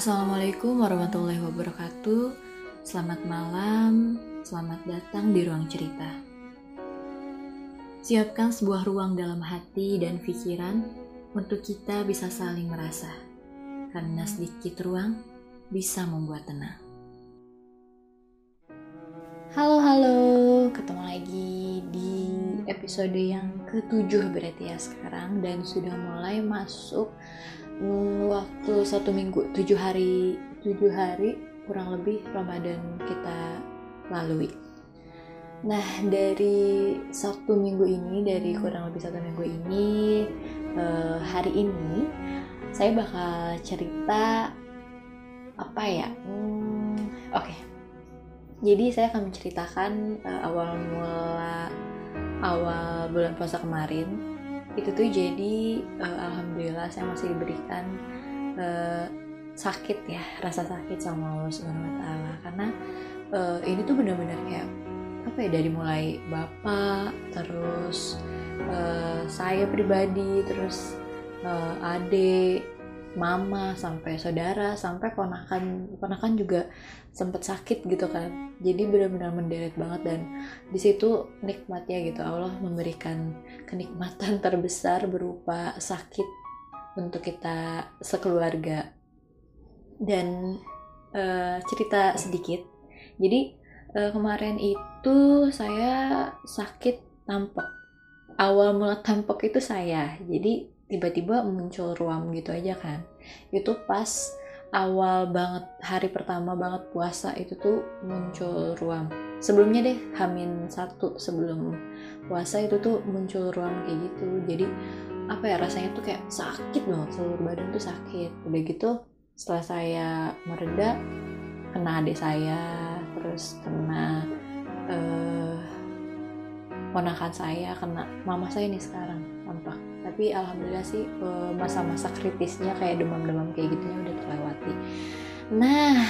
Assalamualaikum warahmatullahi wabarakatuh. Selamat malam, selamat datang di ruang cerita. Siapkan sebuah ruang dalam hati dan pikiran untuk kita bisa saling merasa. Karena sedikit ruang bisa membuat tenang. Halo halo, ketemu lagi di episode yang ketujuh berarti ya sekarang dan sudah mulai masuk waktu satu minggu tujuh hari tujuh hari kurang lebih Ramadan kita lalui. Nah dari satu minggu ini dari kurang lebih satu minggu ini uh, hari ini saya bakal cerita apa ya? Hmm, Oke. Okay jadi saya akan menceritakan uh, awal mula awal bulan puasa kemarin itu tuh jadi uh, alhamdulillah saya masih diberikan uh, sakit ya rasa sakit sama Allah Subhanahu Wa Taala. Karena uh, ini tuh benar-benar kayak apa ya dari mulai bapak terus uh, saya pribadi terus uh, adik mama sampai saudara sampai ponakan ponakan juga sempet sakit gitu kan. Jadi benar-benar menderet banget dan di situ nikmatnya gitu. Allah memberikan kenikmatan terbesar berupa sakit untuk kita sekeluarga. Dan uh, cerita sedikit. Jadi uh, kemarin itu saya sakit tampok awal mula tampok itu saya. Jadi tiba-tiba muncul ruam gitu aja kan. Itu pas awal banget hari pertama banget puasa itu tuh muncul ruam. Sebelumnya deh hamin satu sebelum puasa itu tuh muncul ruam kayak gitu. Jadi apa ya rasanya tuh kayak sakit banget seluruh badan tuh sakit. Udah gitu setelah saya mereda kena adik saya terus kena uh, ponakan saya kena mama saya nih sekarang tapi alhamdulillah sih eh, masa-masa kritisnya kayak demam-demam kayak gitunya udah terlewati. Nah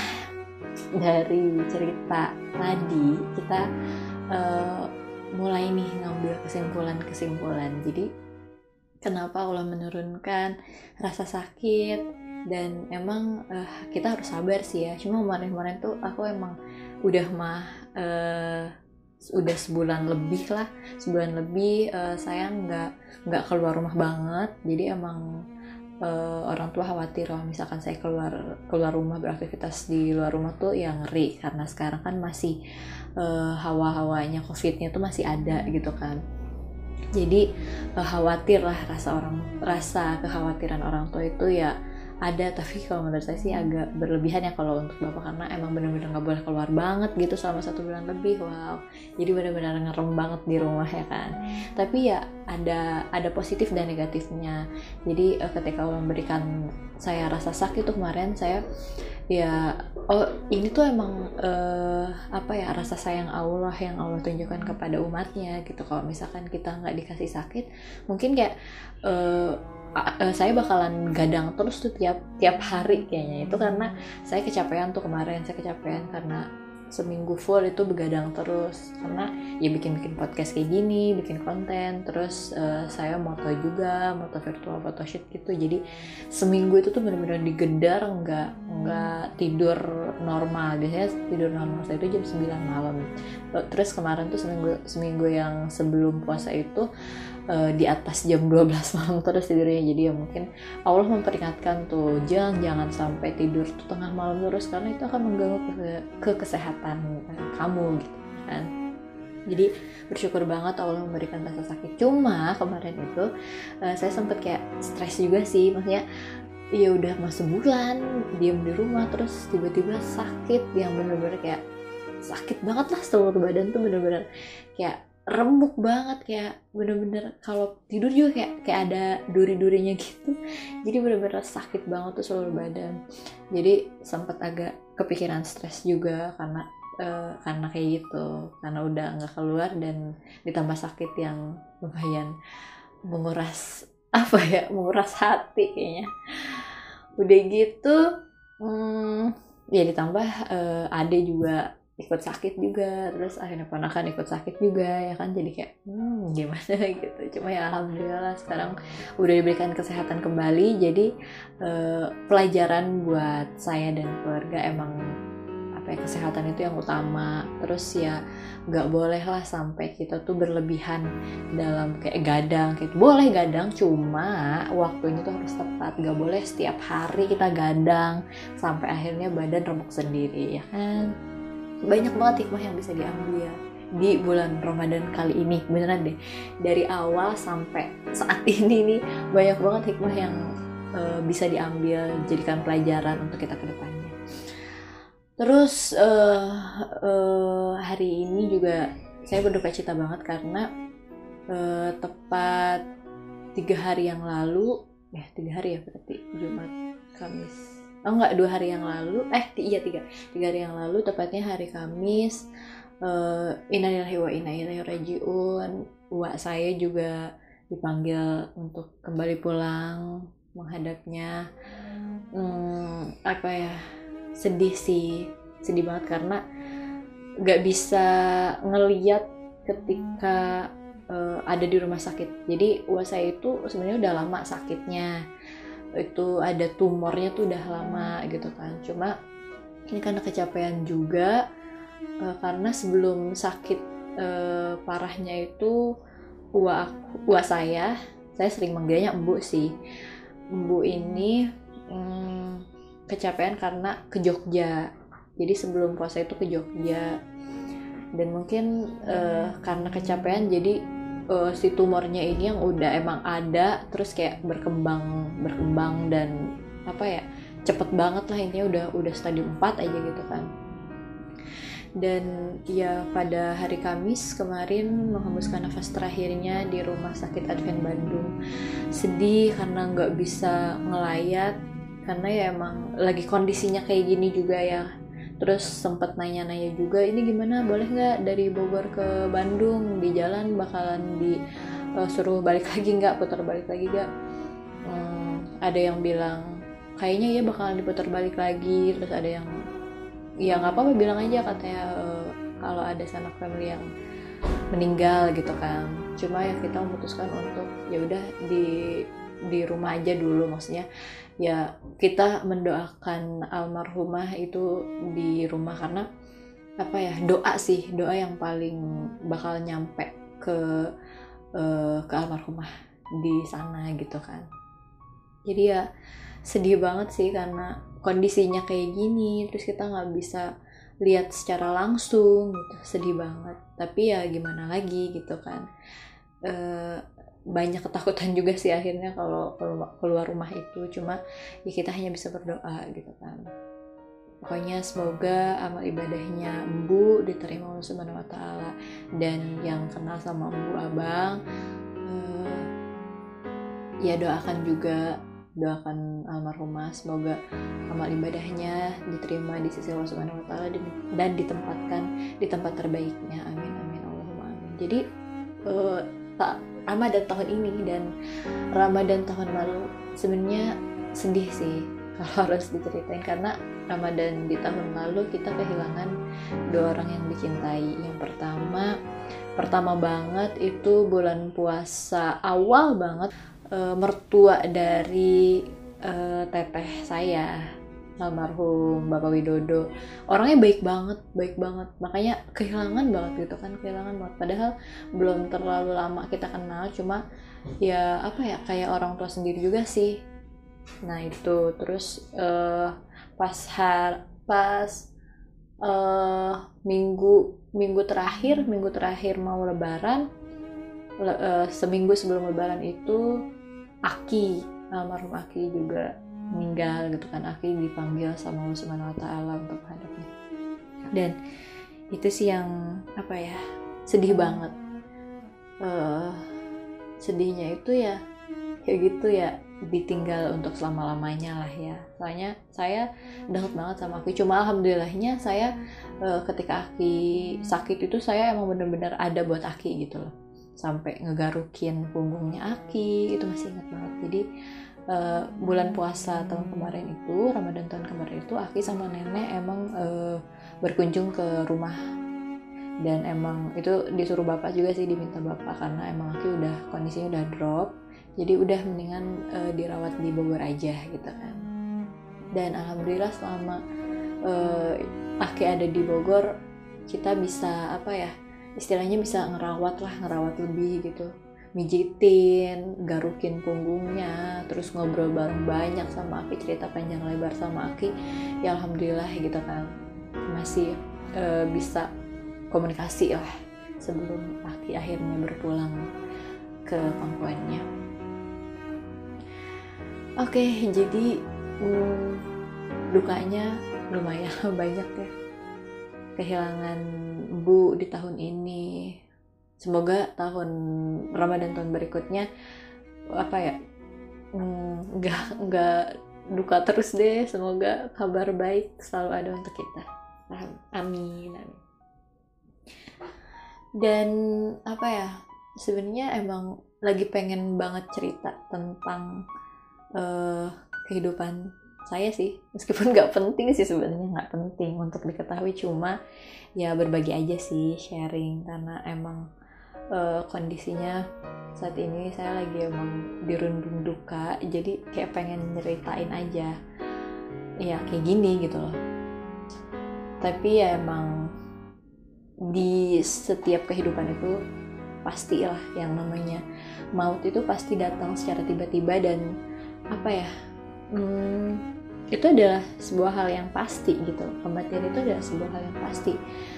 dari cerita tadi kita uh, mulai nih ngambil kesimpulan-kesimpulan. Jadi kenapa Allah menurunkan rasa sakit? Dan emang uh, kita harus sabar sih ya. Cuma kemarin-kemarin tuh aku emang udah mah uh, udah sebulan lebih lah sebulan lebih uh, saya nggak nggak keluar rumah banget. Jadi emang uh, orang tua khawatir kalau misalkan saya keluar keluar rumah beraktivitas di luar rumah tuh yang ngeri. Karena sekarang kan masih uh, hawa-hawanya covidnya tuh masih ada gitu kan. Jadi uh, khawatir lah rasa orang rasa kekhawatiran orang tua itu ya ada tapi kalau menurut saya sih agak berlebihan ya kalau untuk bapak karena emang bener-bener nggak boleh keluar banget gitu selama satu bulan lebih wow. Jadi bener-bener ngerem banget di rumah ya kan. Tapi ya ada ada positif dan negatifnya. Jadi uh, ketika memberikan saya rasa sakit tuh kemarin saya ya oh ini tuh emang uh, apa ya rasa sayang Allah yang Allah tunjukkan kepada umatnya gitu. Kalau misalkan kita nggak dikasih sakit mungkin kayak uh, uh, saya bakalan gadang terus tuh tiap tiap hari kayaknya. Itu karena saya kecapean tuh kemarin saya kecapean karena seminggu full itu begadang terus karena ya bikin-bikin podcast kayak gini, bikin konten, terus uh, saya moto juga, moto virtual photoshoot gitu. Jadi seminggu itu tuh bener-bener digedar, nggak nggak tidur normal. Biasanya tidur normal saya itu jam 9 malam. Terus kemarin tuh seminggu seminggu yang sebelum puasa itu uh, di atas jam 12 malam terus tidurnya jadi ya mungkin Allah memperingatkan tuh jangan jangan sampai tidur tuh tengah malam terus karena itu akan mengganggu ke, ke kesehatan kamu gitu kan. Jadi bersyukur banget Allah memberikan rasa sakit. Cuma kemarin itu uh, saya sempet kayak stres juga sih. Maksudnya ya udah masuk bulan diam di rumah terus tiba-tiba sakit yang bener-bener kayak sakit banget lah seluruh badan tuh bener-bener kayak remuk banget kayak bener-bener kalau tidur juga kayak kayak ada duri-durinya gitu. Jadi bener-bener sakit banget tuh seluruh badan. Jadi sempat agak kepikiran stres juga karena uh, karena kayak gitu. Karena udah nggak keluar dan ditambah sakit yang lumayan menguras apa ya menguras hati kayaknya. Udah gitu hmm, ya ditambah uh, ade juga ikut sakit juga terus akhirnya ponakan ikut sakit juga ya kan? Jadi kayak hmm, gimana gitu. Cuma ya alhamdulillah sekarang udah diberikan kesehatan kembali. Jadi eh, pelajaran buat saya dan keluarga emang apa ya kesehatan itu yang utama. Terus ya nggak boleh lah sampai kita tuh berlebihan dalam kayak gadang kayak boleh gadang cuma waktunya tuh harus tepat. Nggak boleh setiap hari kita gadang sampai akhirnya badan remuk sendiri ya kan banyak banget hikmah yang bisa diambil di bulan Ramadan kali ini beneran deh. Dari awal sampai saat ini nih banyak banget hikmah yang uh, bisa diambil jadikan pelajaran untuk kita ke depannya. Terus uh, uh, hari ini juga saya berduka cita banget karena uh, tepat tiga hari yang lalu ya tiga hari ya berarti Jumat Kamis oh enggak dua hari yang lalu. Eh iya tiga tiga hari yang lalu tepatnya hari Kamis uh, innalillahi wa inna rajiun. Wa saya juga dipanggil untuk kembali pulang menghadapnya. Hmm, apa ya sedih sih sedih banget karena nggak bisa ngeliat ketika uh, ada di rumah sakit. Jadi wa saya itu sebenarnya udah lama sakitnya itu ada tumornya tuh udah lama gitu kan. Cuma ini karena kecapean juga uh, karena sebelum sakit uh, parahnya itu uwa aku, saya saya sering manggilnya embu sih. Embu ini um, kecapean karena ke Jogja. Jadi sebelum puasa itu ke Jogja. Dan mungkin uh, karena kecapean jadi uh, si tumornya ini yang udah emang ada terus kayak berkembang berkembang dan apa ya cepet banget lah intinya udah udah stadium 4 aja gitu kan. Dan ya pada hari Kamis kemarin menghembuskan nafas terakhirnya di rumah sakit Advent Bandung. Sedih karena nggak bisa ngelayat karena ya emang lagi kondisinya kayak gini juga ya terus sempat nanya-nanya juga ini gimana? Boleh nggak dari Bogor ke Bandung? Di jalan bakalan di uh, suruh balik lagi nggak? Putar balik lagi nggak? Hmm, ada yang bilang kayaknya ya bakalan diputar balik lagi. Terus ada yang ya nggak apa-apa bilang aja katanya uh, kalau ada sanak family yang meninggal gitu kan. Cuma ya kita memutuskan untuk ya udah di di rumah aja dulu maksudnya ya kita mendoakan almarhumah itu di rumah karena apa ya doa sih doa yang paling bakal nyampe ke uh, ke almarhumah di sana gitu kan. Jadi ya sedih banget sih karena kondisinya kayak gini terus kita nggak bisa lihat secara langsung gitu sedih banget. Tapi ya gimana lagi gitu kan. Uh, banyak ketakutan juga sih akhirnya kalau keluar rumah itu. Cuma ya kita hanya bisa berdoa gitu kan. Pokoknya semoga amal ibadahnya Embu diterima Allah Subhanahu Wa Taala. Dan yang kenal sama Embu Abang uh, ya doakan juga doakan almarhumah. Semoga amal ibadahnya diterima di sisi Allah Subhanahu Wa Taala dan ditempatkan di tempat terbaiknya. Amin amin Allahumma amin. Jadi uh, tak Ramadan tahun ini dan Ramadan tahun lalu sebenarnya sedih sih kalau harus diceritain karena Ramadan di tahun lalu kita kehilangan dua orang yang dicintai. Yang pertama, pertama banget itu bulan puasa awal banget e, mertua dari e, teteh saya almarhum Bapak Widodo. Orangnya baik banget baik banget. Makanya kehilangan banget gitu kan kehilangan banget. Padahal belum terlalu lama kita kenal cuma ya apa ya kayak orang tua sendiri juga sih. Nah itu. Terus uh, pas har pas uh, minggu minggu terakhir minggu terakhir mau lebaran le, uh, seminggu sebelum lebaran itu Aki almarhum Aki juga meninggal gitu kan Aki dipanggil sama Allah Subhanahu Wa Taala untuk hadapnya dan itu sih yang apa ya sedih banget. Uh, sedihnya itu ya kayak gitu ya ditinggal untuk selama lamanya lah ya. Soalnya saya deket banget sama Aki. Cuma alhamdulillahnya saya uh, ketika Aki sakit itu saya emang bener-bener ada buat Aki gitu loh. Sampai ngegarukin punggungnya Aki itu masih ingat banget. Jadi uh, bulan puasa tahun kemarin itu Ramadan tahun kemarin itu Aki sama nenek emang uh, berkunjung ke rumah. Dan emang itu disuruh bapak juga sih diminta bapak karena emang Aki udah kondisinya udah drop. Jadi udah mendingan uh, dirawat di Bogor aja gitu kan. Dan alhamdulillah selama uh, Aki ada di Bogor kita bisa apa ya istilahnya bisa ngerawat lah ngerawat lebih gitu mijitin, garukin punggungnya, terus ngobrol bareng banyak sama Aki, cerita panjang lebar sama Aki, ya alhamdulillah gitu kan. Masih uh, bisa komunikasi lah sebelum Aki akhirnya berpulang ke pangkuannya. Oke, jadi hmm, dukanya lumayan banyak ya. Kehilangan Bu di tahun ini semoga tahun Ramadan tahun berikutnya apa ya mm, nggak mm, nggak duka terus deh. Semoga kabar baik selalu ada untuk kita. Amin amin. Dan apa ya sebenarnya emang lagi pengen banget cerita tentang uh, kehidupan saya sih. Meskipun nggak penting sih sebenarnya nggak penting untuk diketahui. Cuma ya berbagi aja sih sharing. Karena emang uh, kondisinya saat ini saya lagi emang dirundung duka jadi kayak pengen nyeritain aja. Ya kayak gini gitu loh. Tapi ya emang di setiap kehidupan itu pastilah yang namanya maut itu pasti datang secara tiba-tiba dan apa ya hmm, itu adalah sebuah hal yang pasti gitu. Kematian itu adalah sebuah hal yang pasti.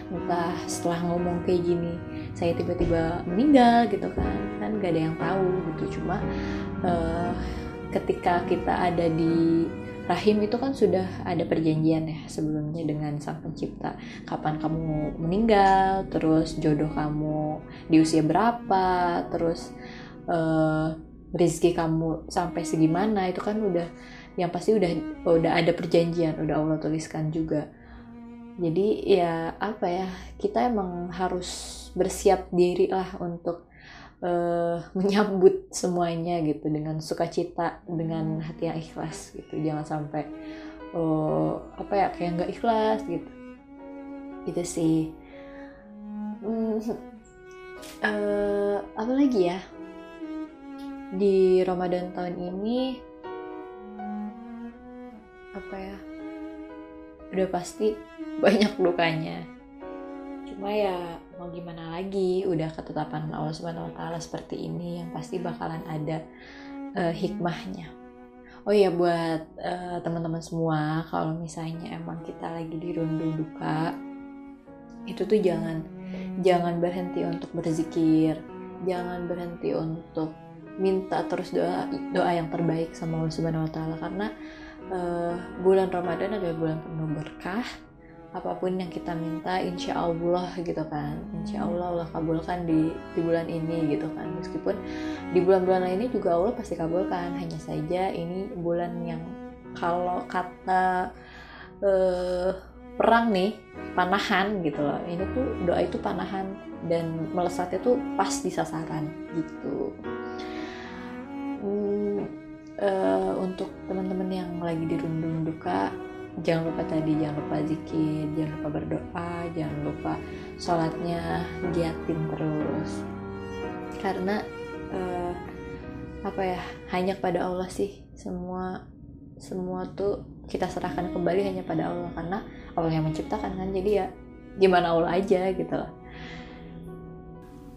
Entah setelah ngomong kayak gini saya tiba-tiba meninggal gitu kan. Kan gak ada yang tahu gitu. Cuma uh, ketika kita ada di rahim itu kan sudah ada perjanjian ya sebelumnya dengan sang pencipta. Kapan kamu meninggal terus jodoh kamu di usia berapa terus uh, rezeki kamu sampai segimana itu kan udah yang pasti udah udah ada perjanjian udah Allah tuliskan juga. Jadi ya apa ya kita emang harus bersiap diri lah untuk uh, menyambut semuanya gitu dengan sukacita dengan hati yang ikhlas gitu. Jangan sampai uh, apa ya kayak nggak ikhlas gitu. Itu sih. Hmm, uh, apa lagi ya? Di Ramadan tahun ini apa ya udah pasti banyak dukanya cuma ya mau gimana lagi udah ketetapan Allah Subhanahu Wa Taala seperti ini yang pasti bakalan ada uh, hikmahnya. Oh ya buat uh, teman-teman semua kalau misalnya emang kita lagi dirundung duka itu tuh jangan jangan berhenti untuk berzikir. Jangan berhenti untuk minta terus doa doa yang terbaik sama Allah Subhanahu Wa Taala. Karena uh, bulan Ramadan adalah bulan penuh berkah. Apa pun yang kita minta insya Allah gitu kan. Insya Allah Allah kabulkan di di bulan ini gitu kan. Meskipun di bulan-bulan lainnya juga Allah pasti kabulkan. Hanya saja ini bulan yang kalau kata uh, perang nih panahan gitu loh. Ini tuh doa itu panahan dan melesatnya tuh pas di sasaran gitu uh, untuk teman-teman yang lagi dirundung duka jangan lupa tadi jangan lupa zikir jangan lupa berdoa jangan lupa sholatnya giatin terus. Karena uh, apa ya hanya pada Allah sih. Semua semua tuh kita serahkan kembali hanya pada Allah karena Allah yang menciptakan kan. Jadi ya gimana Allah aja gitu loh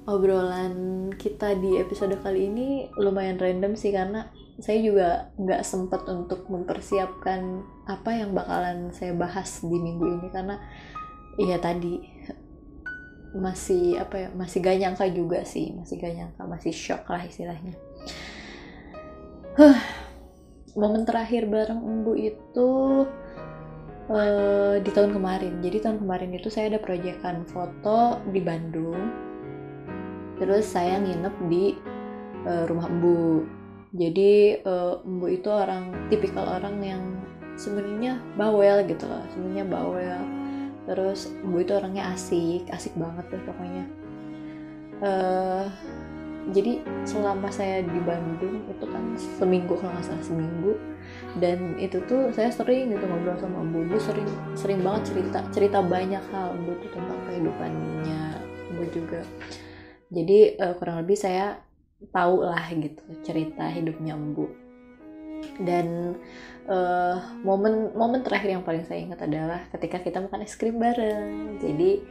obrolan kita di episode kali ini lumayan random sih karena saya juga nggak sempat untuk mempersiapkan apa yang bakalan saya bahas di minggu ini karena iya tadi masih apa ya masih gak nyangka juga sih masih gak nyangka masih shock lah istilahnya. Huh, momen terakhir bareng embu itu uh, di tahun kemarin. Jadi tahun kemarin itu saya ada proyekan foto di Bandung terus saya nginep di uh, rumah embu jadi uh, itu orang tipikal orang yang sebenarnya bawel gitu loh sebenarnya bawel. Terus Mbu itu orangnya asik asik banget deh pokoknya. Uh, jadi selama saya di Bandung itu kan seminggu kalau nggak salah seminggu dan itu tuh saya sering gitu ngobrol sama Bu sering sering banget cerita cerita banyak hal tuh tentang kehidupannya Bu juga. Jadi uh, kurang lebih saya tahu lah gitu cerita hidupnya Bu dan uh, momen momen terakhir yang paling saya ingat adalah ketika kita makan es krim bareng. Jadi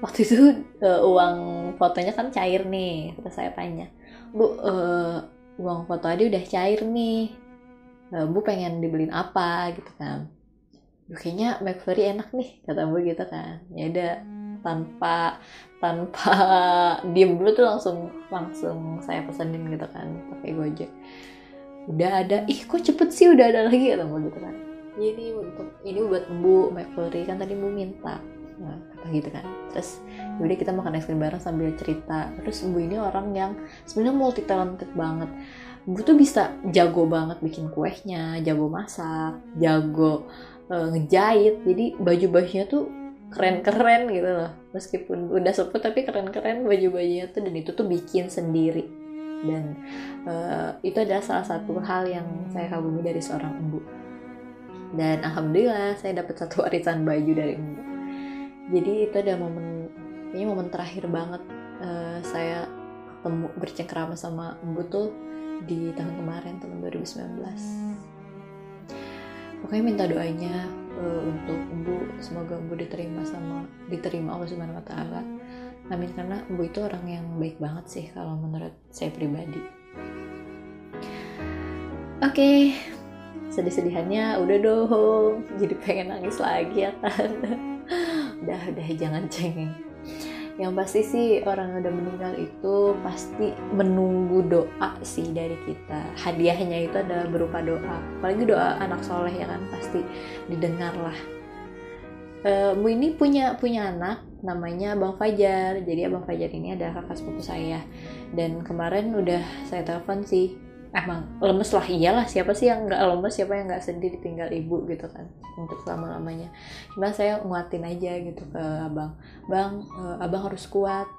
waktu itu uh, uang fotonya kan cair nih terus saya tanya. Bu uh, uang foto Adi udah cair nih. Uh, bu pengen dibeliin apa? Gitu kan. Duh, kayaknya McFlurry enak nih kata bu gitu kan. Ya udah tanpa tanpa diem dulu tuh langsung langsung saya pesenin gitu kan pakai gojek. Udah ada ih kok cepet sih udah ada lagi? Kata bu gitu kan. Ini untuk ini buat bu McFlurry kan tadi bu minta. Nah, gitu kan. Terus yaudah kita makan es krim bareng sambil cerita. Terus bu ini orang yang sebenarnya multi talented banget. Bu tuh bisa jago banget bikin kuehnya jago masak jago uh, ngejahit. Jadi baju-bajunya tuh keren-keren gitu loh. Meskipun udah sepuh tapi keren-keren baju-bajunya tuh dan itu tuh bikin sendiri. Dan uh, itu adalah salah satu hal yang saya kagumi dari seorang ibu dan alhamdulillah saya dapat satu warisan baju dari ibu jadi itu ada momen ini momen terakhir banget uh, saya ketemu bercengkrama sama ibu tuh di tahun kemarin tahun 2019 pokoknya minta doanya uh, untuk ibu semoga ibu diterima sama diterima Allah Subhanahu Wa Taala amin karena ibu itu orang yang baik banget sih kalau menurut saya pribadi. Oke okay. sedih-sedihannya udah dong. Jadi pengen nangis lagi ya kan udah udah jangan cengeng yang pasti sih orang yang udah meninggal itu pasti menunggu doa sih dari kita hadiahnya itu adalah berupa doa apalagi doa anak soleh ya kan pasti didengar lah uh, Bu ini punya punya anak namanya Bang Fajar. Jadi Abang Fajar ini adalah kakak sepupu saya. Dan kemarin udah saya telepon sih. Emang lemes lah iyalah siapa sih yang nggak lemes siapa yang nggak sedih ditinggal ibu gitu kan untuk selama lamanya cuma saya nguatin aja gitu ke abang. Bang uh, abang harus kuat.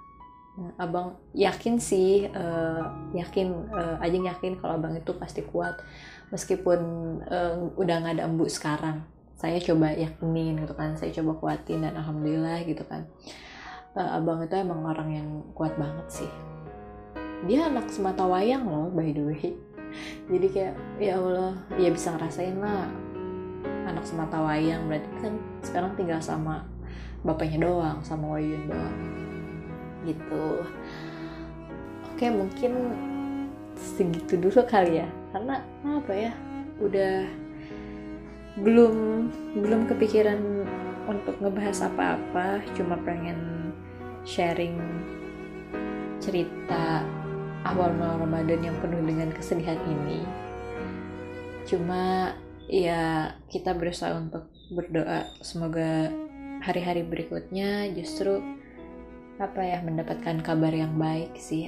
Nah, abang yakin sih, uh, yakin, uh, Ajeng yakin kalau abang itu pasti kuat, meskipun uh, udah nggak ada embu sekarang saya coba yakinin gitu kan saya coba kuatin dan alhamdulillah gitu kan. Uh, abang itu emang orang yang kuat banget sih dia anak semata wayang loh by the way. Jadi kayak ya Allah ya bisa ngerasain lah anak semata wayang. Berarti kan sekarang tinggal sama bapaknya doang sama Wayun doang. Gitu. Oke mungkin segitu dulu kali ya. Karena apa ya udah belum belum kepikiran untuk ngebahas apa-apa. Cuma pengen sharing cerita awal malam Ramadan yang penuh dengan kesedihan ini. Cuma ya kita berusaha untuk berdoa. Semoga hari-hari berikutnya justru apa ya mendapatkan kabar yang baik sih.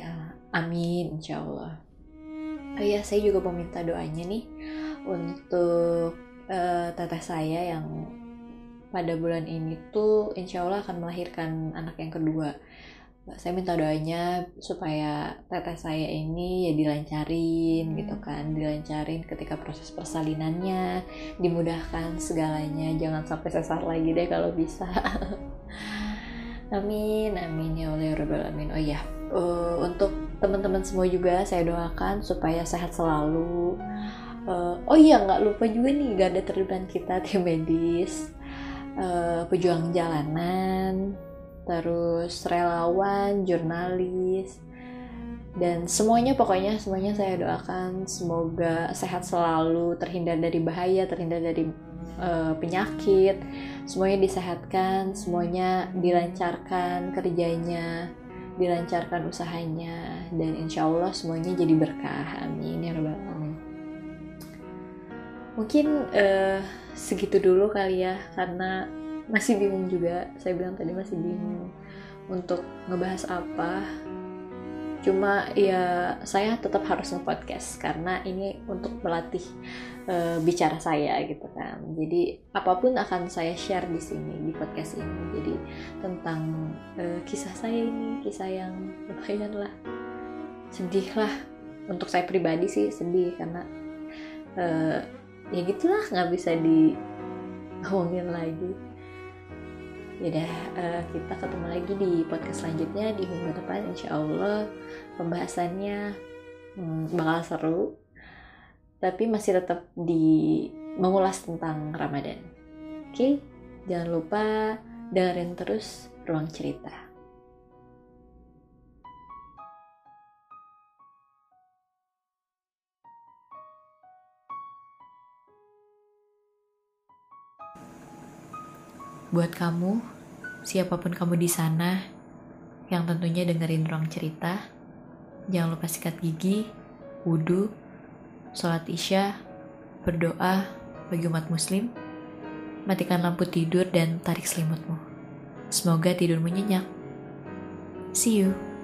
Amin insya Allah oh ya saya juga mau minta doanya nih untuk uh, teteh saya yang pada bulan ini tuh insya Allah akan melahirkan anak yang kedua saya minta doanya supaya teteh saya ini ya dilancarin gitu kan dilancarin ketika proses persalinannya dimudahkan segalanya jangan sampai sesar lagi deh kalau bisa. Amin amin ya Allah ya Rabbal alamin. Oh ya uh, untuk teman-teman semua juga saya doakan supaya sehat selalu. Uh, oh iya nggak lupa juga nih gak ada terlibat kita tim medis uh, pejuang jalanan terus relawan jurnalis dan semuanya pokoknya semuanya saya doakan semoga sehat selalu terhindar dari bahaya terhindar dari uh, penyakit. Semuanya disehatkan semuanya dilancarkan kerjanya dilancarkan usahanya dan insya Allah semuanya jadi berkah. Amin ya rabbal alamin. Mungkin uh, segitu dulu kali ya karena masih bingung juga. Saya bilang tadi masih bingung untuk ngebahas apa. Cuma ya saya tetap harus nge-podcast karena ini untuk melatih uh, bicara saya gitu kan. Jadi apa pun akan saya share di sini di podcast ini. Jadi tentang uh, kisah saya ini kisah yang lumayan lah. Sedih lah. Untuk saya pribadi sih sedih karena uh, ya gitulah nggak bisa diomongin lagi Yaudah, uh, kita ketemu lagi di podcast selanjutnya di minggu depan. Insya Allah pembahasannya hmm, bakal seru tapi masih tetap di mengulas tentang Ramadan. Oke? Okay? jangan lupa dengerin terus ruang cerita Buat kamu, siapa pun kamu di sana, yang tentunya dengerin ruang cerita, jangan lupa sikat gigi, wudhu, sholat isya, berdoa bagi umat muslim, matikan lampu tidur dan tarik selimutmu. Semoga tidurmu nyenyak. See you.